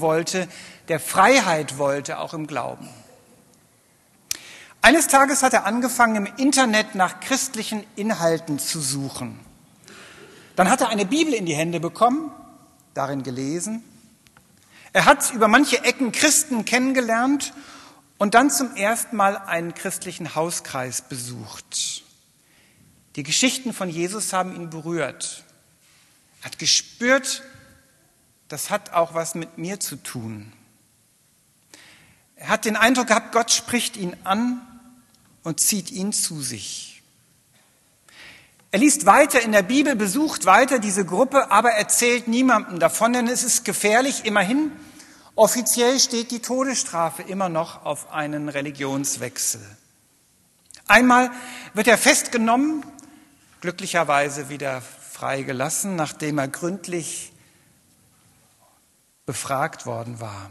wollte, der Freiheit wollte, auch im Glauben. Eines Tages hat er angefangen, im Internet nach christlichen Inhalten zu suchen. Dann hat er eine Bibel in die Hände bekommen, darin gelesen. Er hat über manche Ecken Christen kennengelernt und dann zum ersten Mal einen christlichen Hauskreis besucht. Die Geschichten von Jesus haben ihn berührt. Er hat gespürt, das hat auch was mit mir zu tun. Er hat den Eindruck gehabt, Gott spricht ihn an und zieht ihn zu sich. Er liest weiter in der Bibel, besucht weiter diese Gruppe, aber erzählt niemandem davon, denn es ist gefährlich. Immerhin, offiziell steht die Todesstrafe immer noch auf einen Religionswechsel. Einmal wird er festgenommen, glücklicherweise wieder freigelassen, nachdem er gründlich befragt worden war.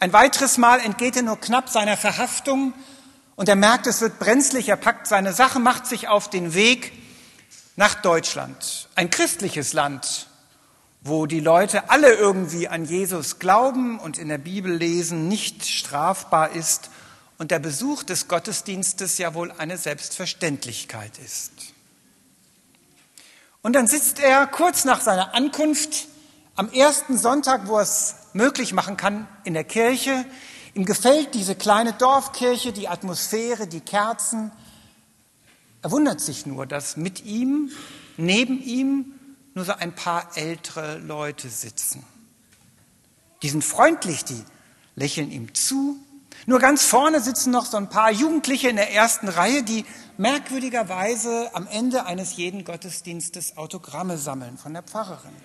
Ein weiteres Mal entgeht er nur knapp seiner Verhaftung und er merkt, es wird brenzlig. Er packt seine Sache, macht sich auf den Weg nach Deutschland, ein christliches Land, wo die Leute alle irgendwie an Jesus glauben und in der Bibel lesen, nicht strafbar ist und der Besuch des Gottesdienstes ja wohl eine Selbstverständlichkeit ist. Und dann sitzt er kurz nach seiner Ankunft am ersten Sonntag, wo er es möglich machen kann in der Kirche. Ihm gefällt diese kleine Dorfkirche, die Atmosphäre, die Kerzen. Er wundert sich nur, dass mit ihm, neben ihm, nur so ein paar ältere Leute sitzen. Die sind freundlich, die lächeln ihm zu. Nur ganz vorne sitzen noch so ein paar Jugendliche in der ersten Reihe, die merkwürdigerweise am Ende eines jeden Gottesdienstes Autogramme sammeln von der Pfarrerin.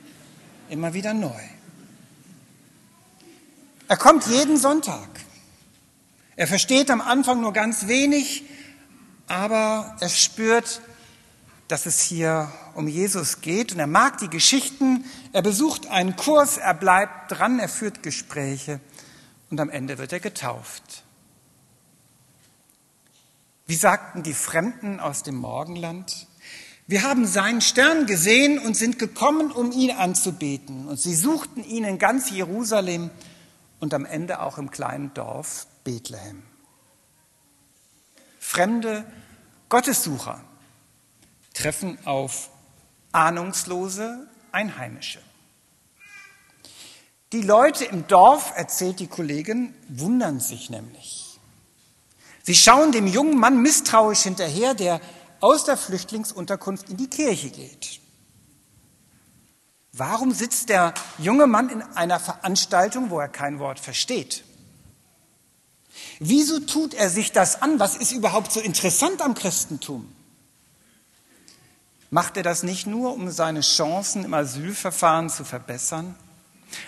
Immer wieder neu. Er kommt jeden Sonntag. Er versteht am Anfang nur ganz wenig, aber er spürt, dass es hier um Jesus geht und er mag die Geschichten. Er besucht einen Kurs, er bleibt dran, er führt Gespräche und am Ende wird er getauft. Wie sagten die Fremden aus dem Morgenland? Wir haben seinen Stern gesehen und sind gekommen, um ihn anzubeten. Und sie suchten ihn in ganz Jerusalem und am Ende auch im kleinen Dorf Bethlehem. Fremde Gottessucher treffen auf ahnungslose Einheimische. Die Leute im Dorf, erzählt die Kollegin, wundern sich nämlich. Sie schauen dem jungen Mann misstrauisch hinterher, der aus der Flüchtlingsunterkunft in die Kirche geht. Warum sitzt der junge Mann in einer Veranstaltung, wo er kein Wort versteht? Wieso tut er sich das an? Was ist überhaupt so interessant am Christentum? Macht er das nicht nur, um seine Chancen im Asylverfahren zu verbessern?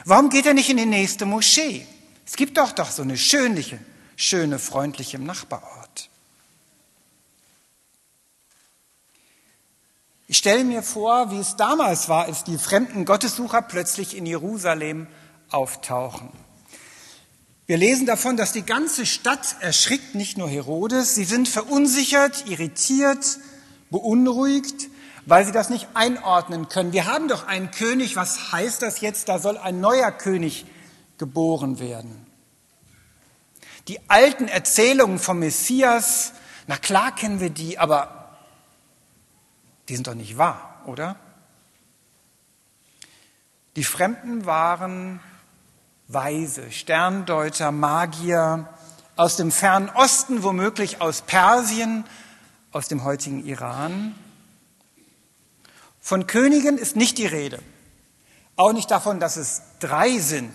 Warum geht er nicht in die nächste Moschee? Es gibt doch doch so eine schöne, schöne, freundliche im Nachbarort. Ich stelle mir vor, wie es damals war, als die fremden Gottessucher plötzlich in Jerusalem auftauchen. Wir lesen davon, dass die ganze Stadt erschrickt, nicht nur Herodes. Sie sind verunsichert, irritiert, beunruhigt, weil sie das nicht einordnen können. Wir haben doch einen König, was heißt das jetzt? Da soll ein neuer König geboren werden. Die alten Erzählungen vom Messias, na klar kennen wir die, aber die sind doch nicht wahr, oder? Die Fremden waren Weise, Sterndeuter, Magier aus dem fernen Osten, womöglich aus Persien, aus dem heutigen Iran. Von Königen ist nicht die Rede, auch nicht davon, dass es drei sind.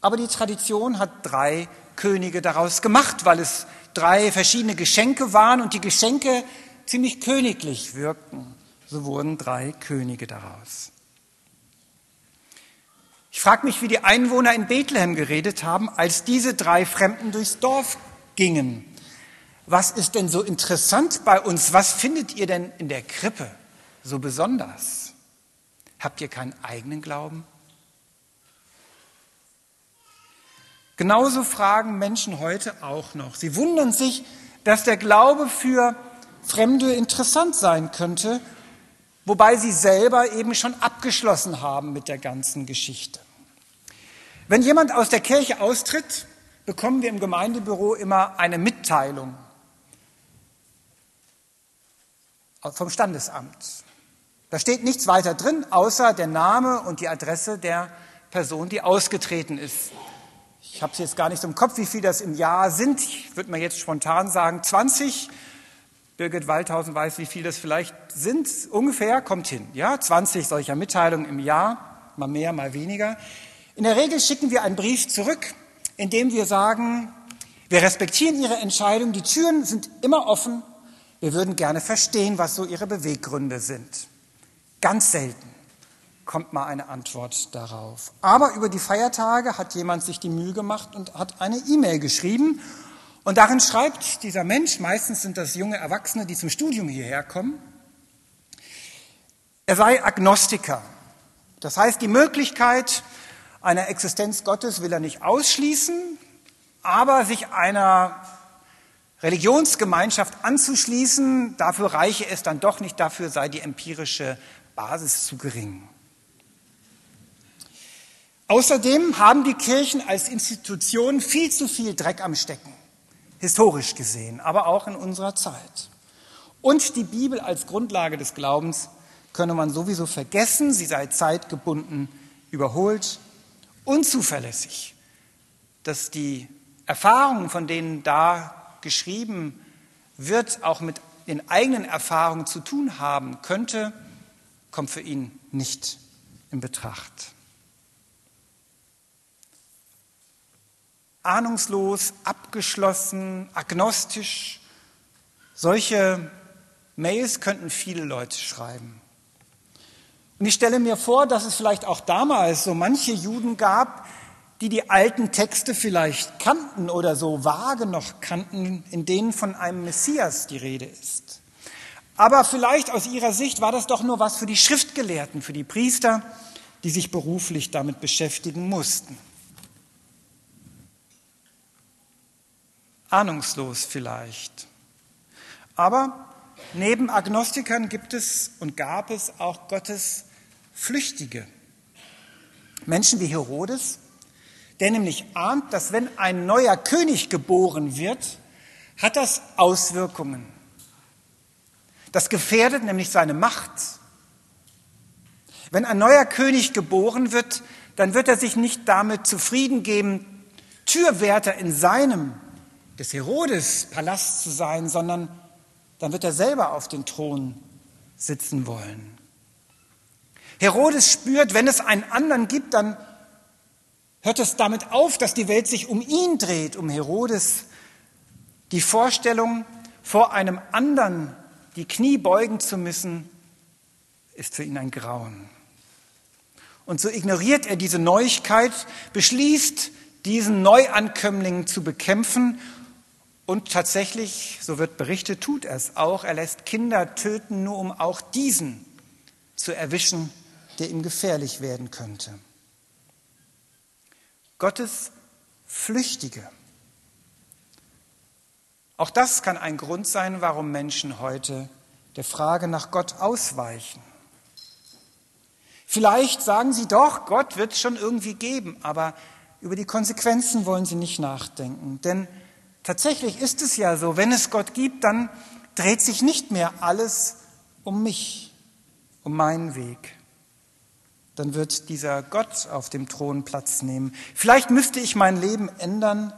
Aber die Tradition hat drei Könige daraus gemacht, weil es drei verschiedene Geschenke waren und die Geschenke ziemlich königlich wirkten. So wurden drei Könige daraus. Ich frage mich, wie die Einwohner in Bethlehem geredet haben, als diese drei Fremden durchs Dorf gingen. Was ist denn so interessant bei uns? Was findet ihr denn in der Krippe so besonders? Habt ihr keinen eigenen Glauben? Genauso fragen Menschen heute auch noch. Sie wundern sich, dass der Glaube für Fremde interessant sein könnte, wobei sie selber eben schon abgeschlossen haben mit der ganzen Geschichte. Wenn jemand aus der Kirche austritt, bekommen wir im Gemeindebüro immer eine Mitteilung vom Standesamt. Da steht nichts weiter drin, außer der Name und die Adresse der Person, die ausgetreten ist. Ich habe es jetzt gar nicht im Kopf, wie viel das im Jahr sind. Ich würde mal jetzt spontan sagen 20. Birgit Waldhausen weiß, wie viel das vielleicht sind. Ungefähr kommt hin. Ja, 20 solcher Mitteilungen im Jahr, mal mehr, mal weniger. In der Regel schicken wir einen Brief zurück, in dem wir sagen, wir respektieren Ihre Entscheidung, die Türen sind immer offen, wir würden gerne verstehen, was so Ihre Beweggründe sind. Ganz selten kommt mal eine Antwort darauf. Aber über die Feiertage hat jemand sich die Mühe gemacht und hat eine E-Mail geschrieben. Und darin schreibt dieser Mensch, meistens sind das junge Erwachsene, die zum Studium hierher kommen, er sei Agnostiker. Das heißt, die Möglichkeit einer Existenz Gottes will er nicht ausschließen, aber sich einer Religionsgemeinschaft anzuschließen, dafür reiche es dann doch nicht, dafür sei die empirische Basis zu gering. Außerdem haben die Kirchen als Institution viel zu viel Dreck am Stecken, historisch gesehen, aber auch in unserer Zeit. Und die Bibel als Grundlage des Glaubens könne man sowieso vergessen, sie sei zeitgebunden, überholt, unzuverlässig. Dass die Erfahrungen, von denen da geschrieben wird, auch mit den eigenen Erfahrungen zu tun haben könnte, kommt für ihn nicht in Betracht. Ahnungslos, abgeschlossen, agnostisch. Solche Mails könnten viele Leute schreiben. Und ich stelle mir vor, dass es vielleicht auch damals so manche Juden gab, die die alten Texte vielleicht kannten oder so vage noch kannten, in denen von einem Messias die Rede ist. Aber vielleicht aus ihrer Sicht war das doch nur was für die Schriftgelehrten, für die Priester, die sich beruflich damit beschäftigen mussten. Ahnungslos vielleicht. Aber neben Agnostikern gibt es und gab es auch Gottes Flüchtige. Menschen wie Herodes, der nämlich ahnt, dass wenn ein neuer König geboren wird, hat das Auswirkungen. Das gefährdet nämlich seine Macht. Wenn ein neuer König geboren wird, dann wird er sich nicht damit zufrieden geben, Türwärter in seinem des Herodes Palast zu sein, sondern dann wird er selber auf den Thron sitzen wollen. Herodes spürt, wenn es einen anderen gibt, dann hört es damit auf, dass die Welt sich um ihn dreht, um Herodes. Die Vorstellung, vor einem anderen die Knie beugen zu müssen, ist für ihn ein Grauen. Und so ignoriert er diese Neuigkeit, beschließt, diesen Neuankömmling zu bekämpfen und tatsächlich, so wird berichtet, tut er es auch. Er lässt Kinder töten, nur um auch diesen zu erwischen, der ihm gefährlich werden könnte. Gottes Flüchtige. Auch das kann ein Grund sein, warum Menschen heute der Frage nach Gott ausweichen. Vielleicht sagen sie doch, Gott wird es schon irgendwie geben, aber über die Konsequenzen wollen sie nicht nachdenken. Denn Tatsächlich ist es ja so, wenn es Gott gibt, dann dreht sich nicht mehr alles um mich, um meinen Weg. Dann wird dieser Gott auf dem Thron Platz nehmen. Vielleicht müsste ich mein Leben ändern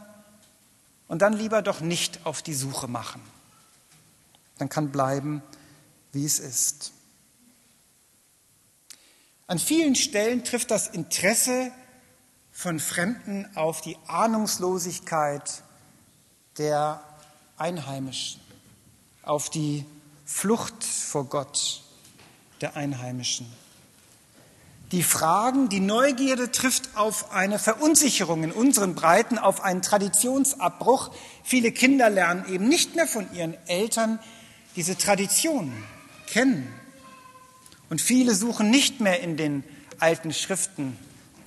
und dann lieber doch nicht auf die Suche machen. Dann kann bleiben, wie es ist. An vielen Stellen trifft das Interesse von Fremden auf die Ahnungslosigkeit der Einheimischen, auf die Flucht vor Gott der Einheimischen. Die Fragen, die Neugierde trifft auf eine Verunsicherung in unseren Breiten, auf einen Traditionsabbruch. Viele Kinder lernen eben nicht mehr von ihren Eltern diese Traditionen kennen. Und viele suchen nicht mehr in den alten Schriften,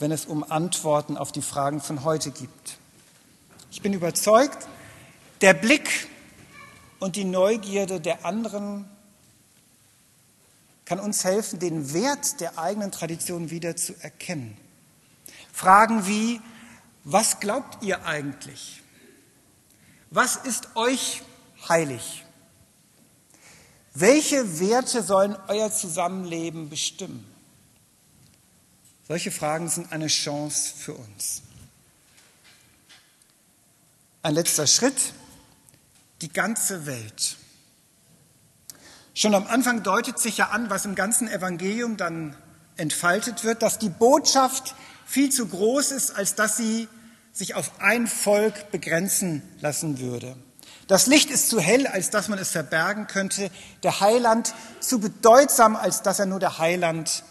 wenn es um Antworten auf die Fragen von heute gibt. Ich bin überzeugt, der Blick und die Neugierde der anderen kann uns helfen, den Wert der eigenen Tradition wieder zu erkennen. Fragen wie, was glaubt ihr eigentlich? Was ist euch heilig? Welche Werte sollen euer Zusammenleben bestimmen? Solche Fragen sind eine Chance für uns. Ein letzter Schritt, die ganze Welt. Schon am Anfang deutet sich ja an, was im ganzen Evangelium dann entfaltet wird, dass die Botschaft viel zu groß ist, als dass sie sich auf ein Volk begrenzen lassen würde. Das Licht ist zu hell, als dass man es verbergen könnte. Der Heiland zu bedeutsam, als dass er nur der Heiland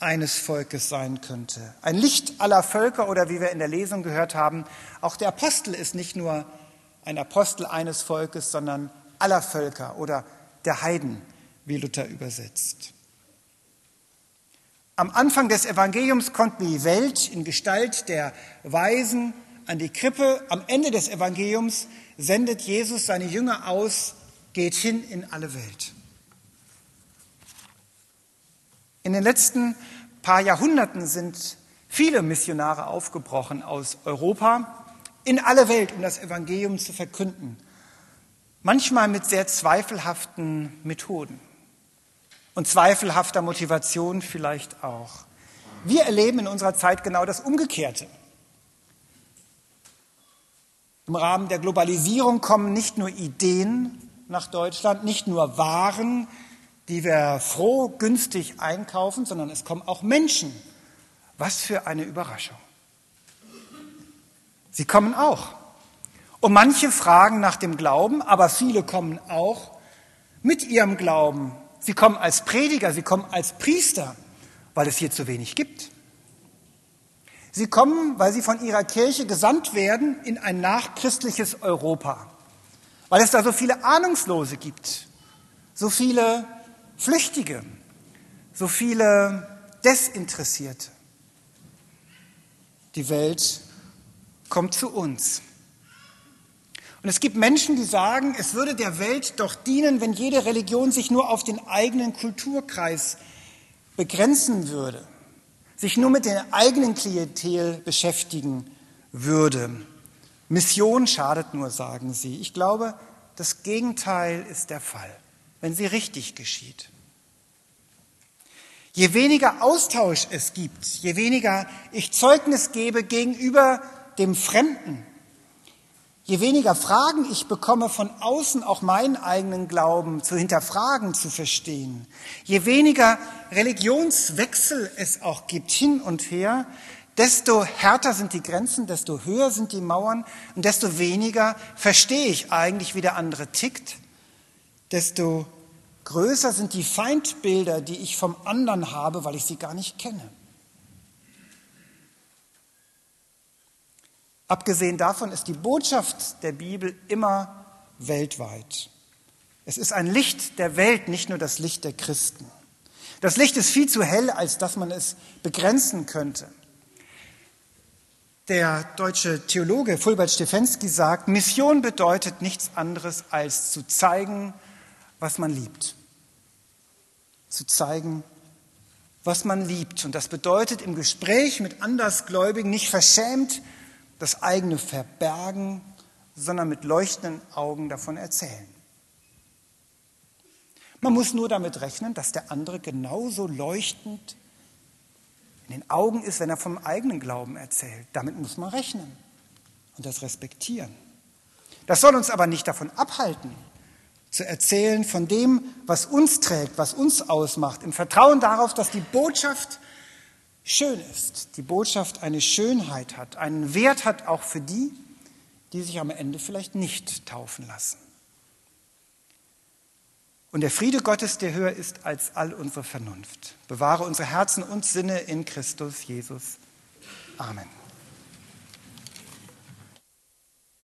eines Volkes sein könnte. Ein Licht aller Völker oder wie wir in der Lesung gehört haben, auch der Apostel ist nicht nur ein Apostel eines Volkes, sondern aller Völker oder der Heiden wie Luther übersetzt. Am Anfang des Evangeliums kommt die Welt in Gestalt der Weisen an die Krippe. Am Ende des Evangeliums sendet Jesus seine Jünger aus, geht hin in alle Welt. In den letzten paar Jahrhunderten sind viele Missionare aufgebrochen aus Europa in alle Welt, um das Evangelium zu verkünden. Manchmal mit sehr zweifelhaften Methoden und zweifelhafter Motivation vielleicht auch. Wir erleben in unserer Zeit genau das Umgekehrte. Im Rahmen der Globalisierung kommen nicht nur Ideen nach Deutschland, nicht nur Waren, die wir froh, günstig einkaufen, sondern es kommen auch Menschen. Was für eine Überraschung. Sie kommen auch. Und manche fragen nach dem Glauben, aber viele kommen auch mit ihrem Glauben Sie kommen als Prediger, sie kommen als Priester, weil es hier zu wenig gibt. Sie kommen, weil sie von ihrer Kirche gesandt werden in ein nachchristliches Europa, weil es da so viele Ahnungslose gibt, so viele Flüchtige, so viele Desinteressierte. Die Welt kommt zu uns. Und es gibt Menschen, die sagen, es würde der Welt doch dienen, wenn jede Religion sich nur auf den eigenen Kulturkreis begrenzen würde, sich nur mit der eigenen Klientel beschäftigen würde. Mission schadet nur, sagen sie. Ich glaube, das Gegenteil ist der Fall, wenn sie richtig geschieht. Je weniger Austausch es gibt, je weniger ich Zeugnis gebe gegenüber dem Fremden, Je weniger Fragen ich bekomme von außen, auch meinen eigenen Glauben zu hinterfragen, zu verstehen, je weniger Religionswechsel es auch gibt hin und her, desto härter sind die Grenzen, desto höher sind die Mauern und desto weniger verstehe ich eigentlich, wie der andere tickt, desto größer sind die Feindbilder, die ich vom anderen habe, weil ich sie gar nicht kenne. Abgesehen davon ist die Botschaft der Bibel immer weltweit. Es ist ein Licht der Welt, nicht nur das Licht der Christen. Das Licht ist viel zu hell, als dass man es begrenzen könnte. Der deutsche Theologe Fulbert Stefensky sagt, Mission bedeutet nichts anderes als zu zeigen, was man liebt. Zu zeigen, was man liebt. Und das bedeutet im Gespräch mit Andersgläubigen nicht verschämt das eigene verbergen, sondern mit leuchtenden Augen davon erzählen. Man muss nur damit rechnen, dass der andere genauso leuchtend in den Augen ist, wenn er vom eigenen Glauben erzählt. Damit muss man rechnen und das respektieren. Das soll uns aber nicht davon abhalten, zu erzählen von dem, was uns trägt, was uns ausmacht, im Vertrauen darauf, dass die Botschaft schön ist, die Botschaft eine Schönheit hat, einen Wert hat auch für die, die sich am Ende vielleicht nicht taufen lassen. Und der Friede Gottes, der höher ist als all unsere Vernunft, bewahre unsere Herzen und Sinne in Christus Jesus. Amen.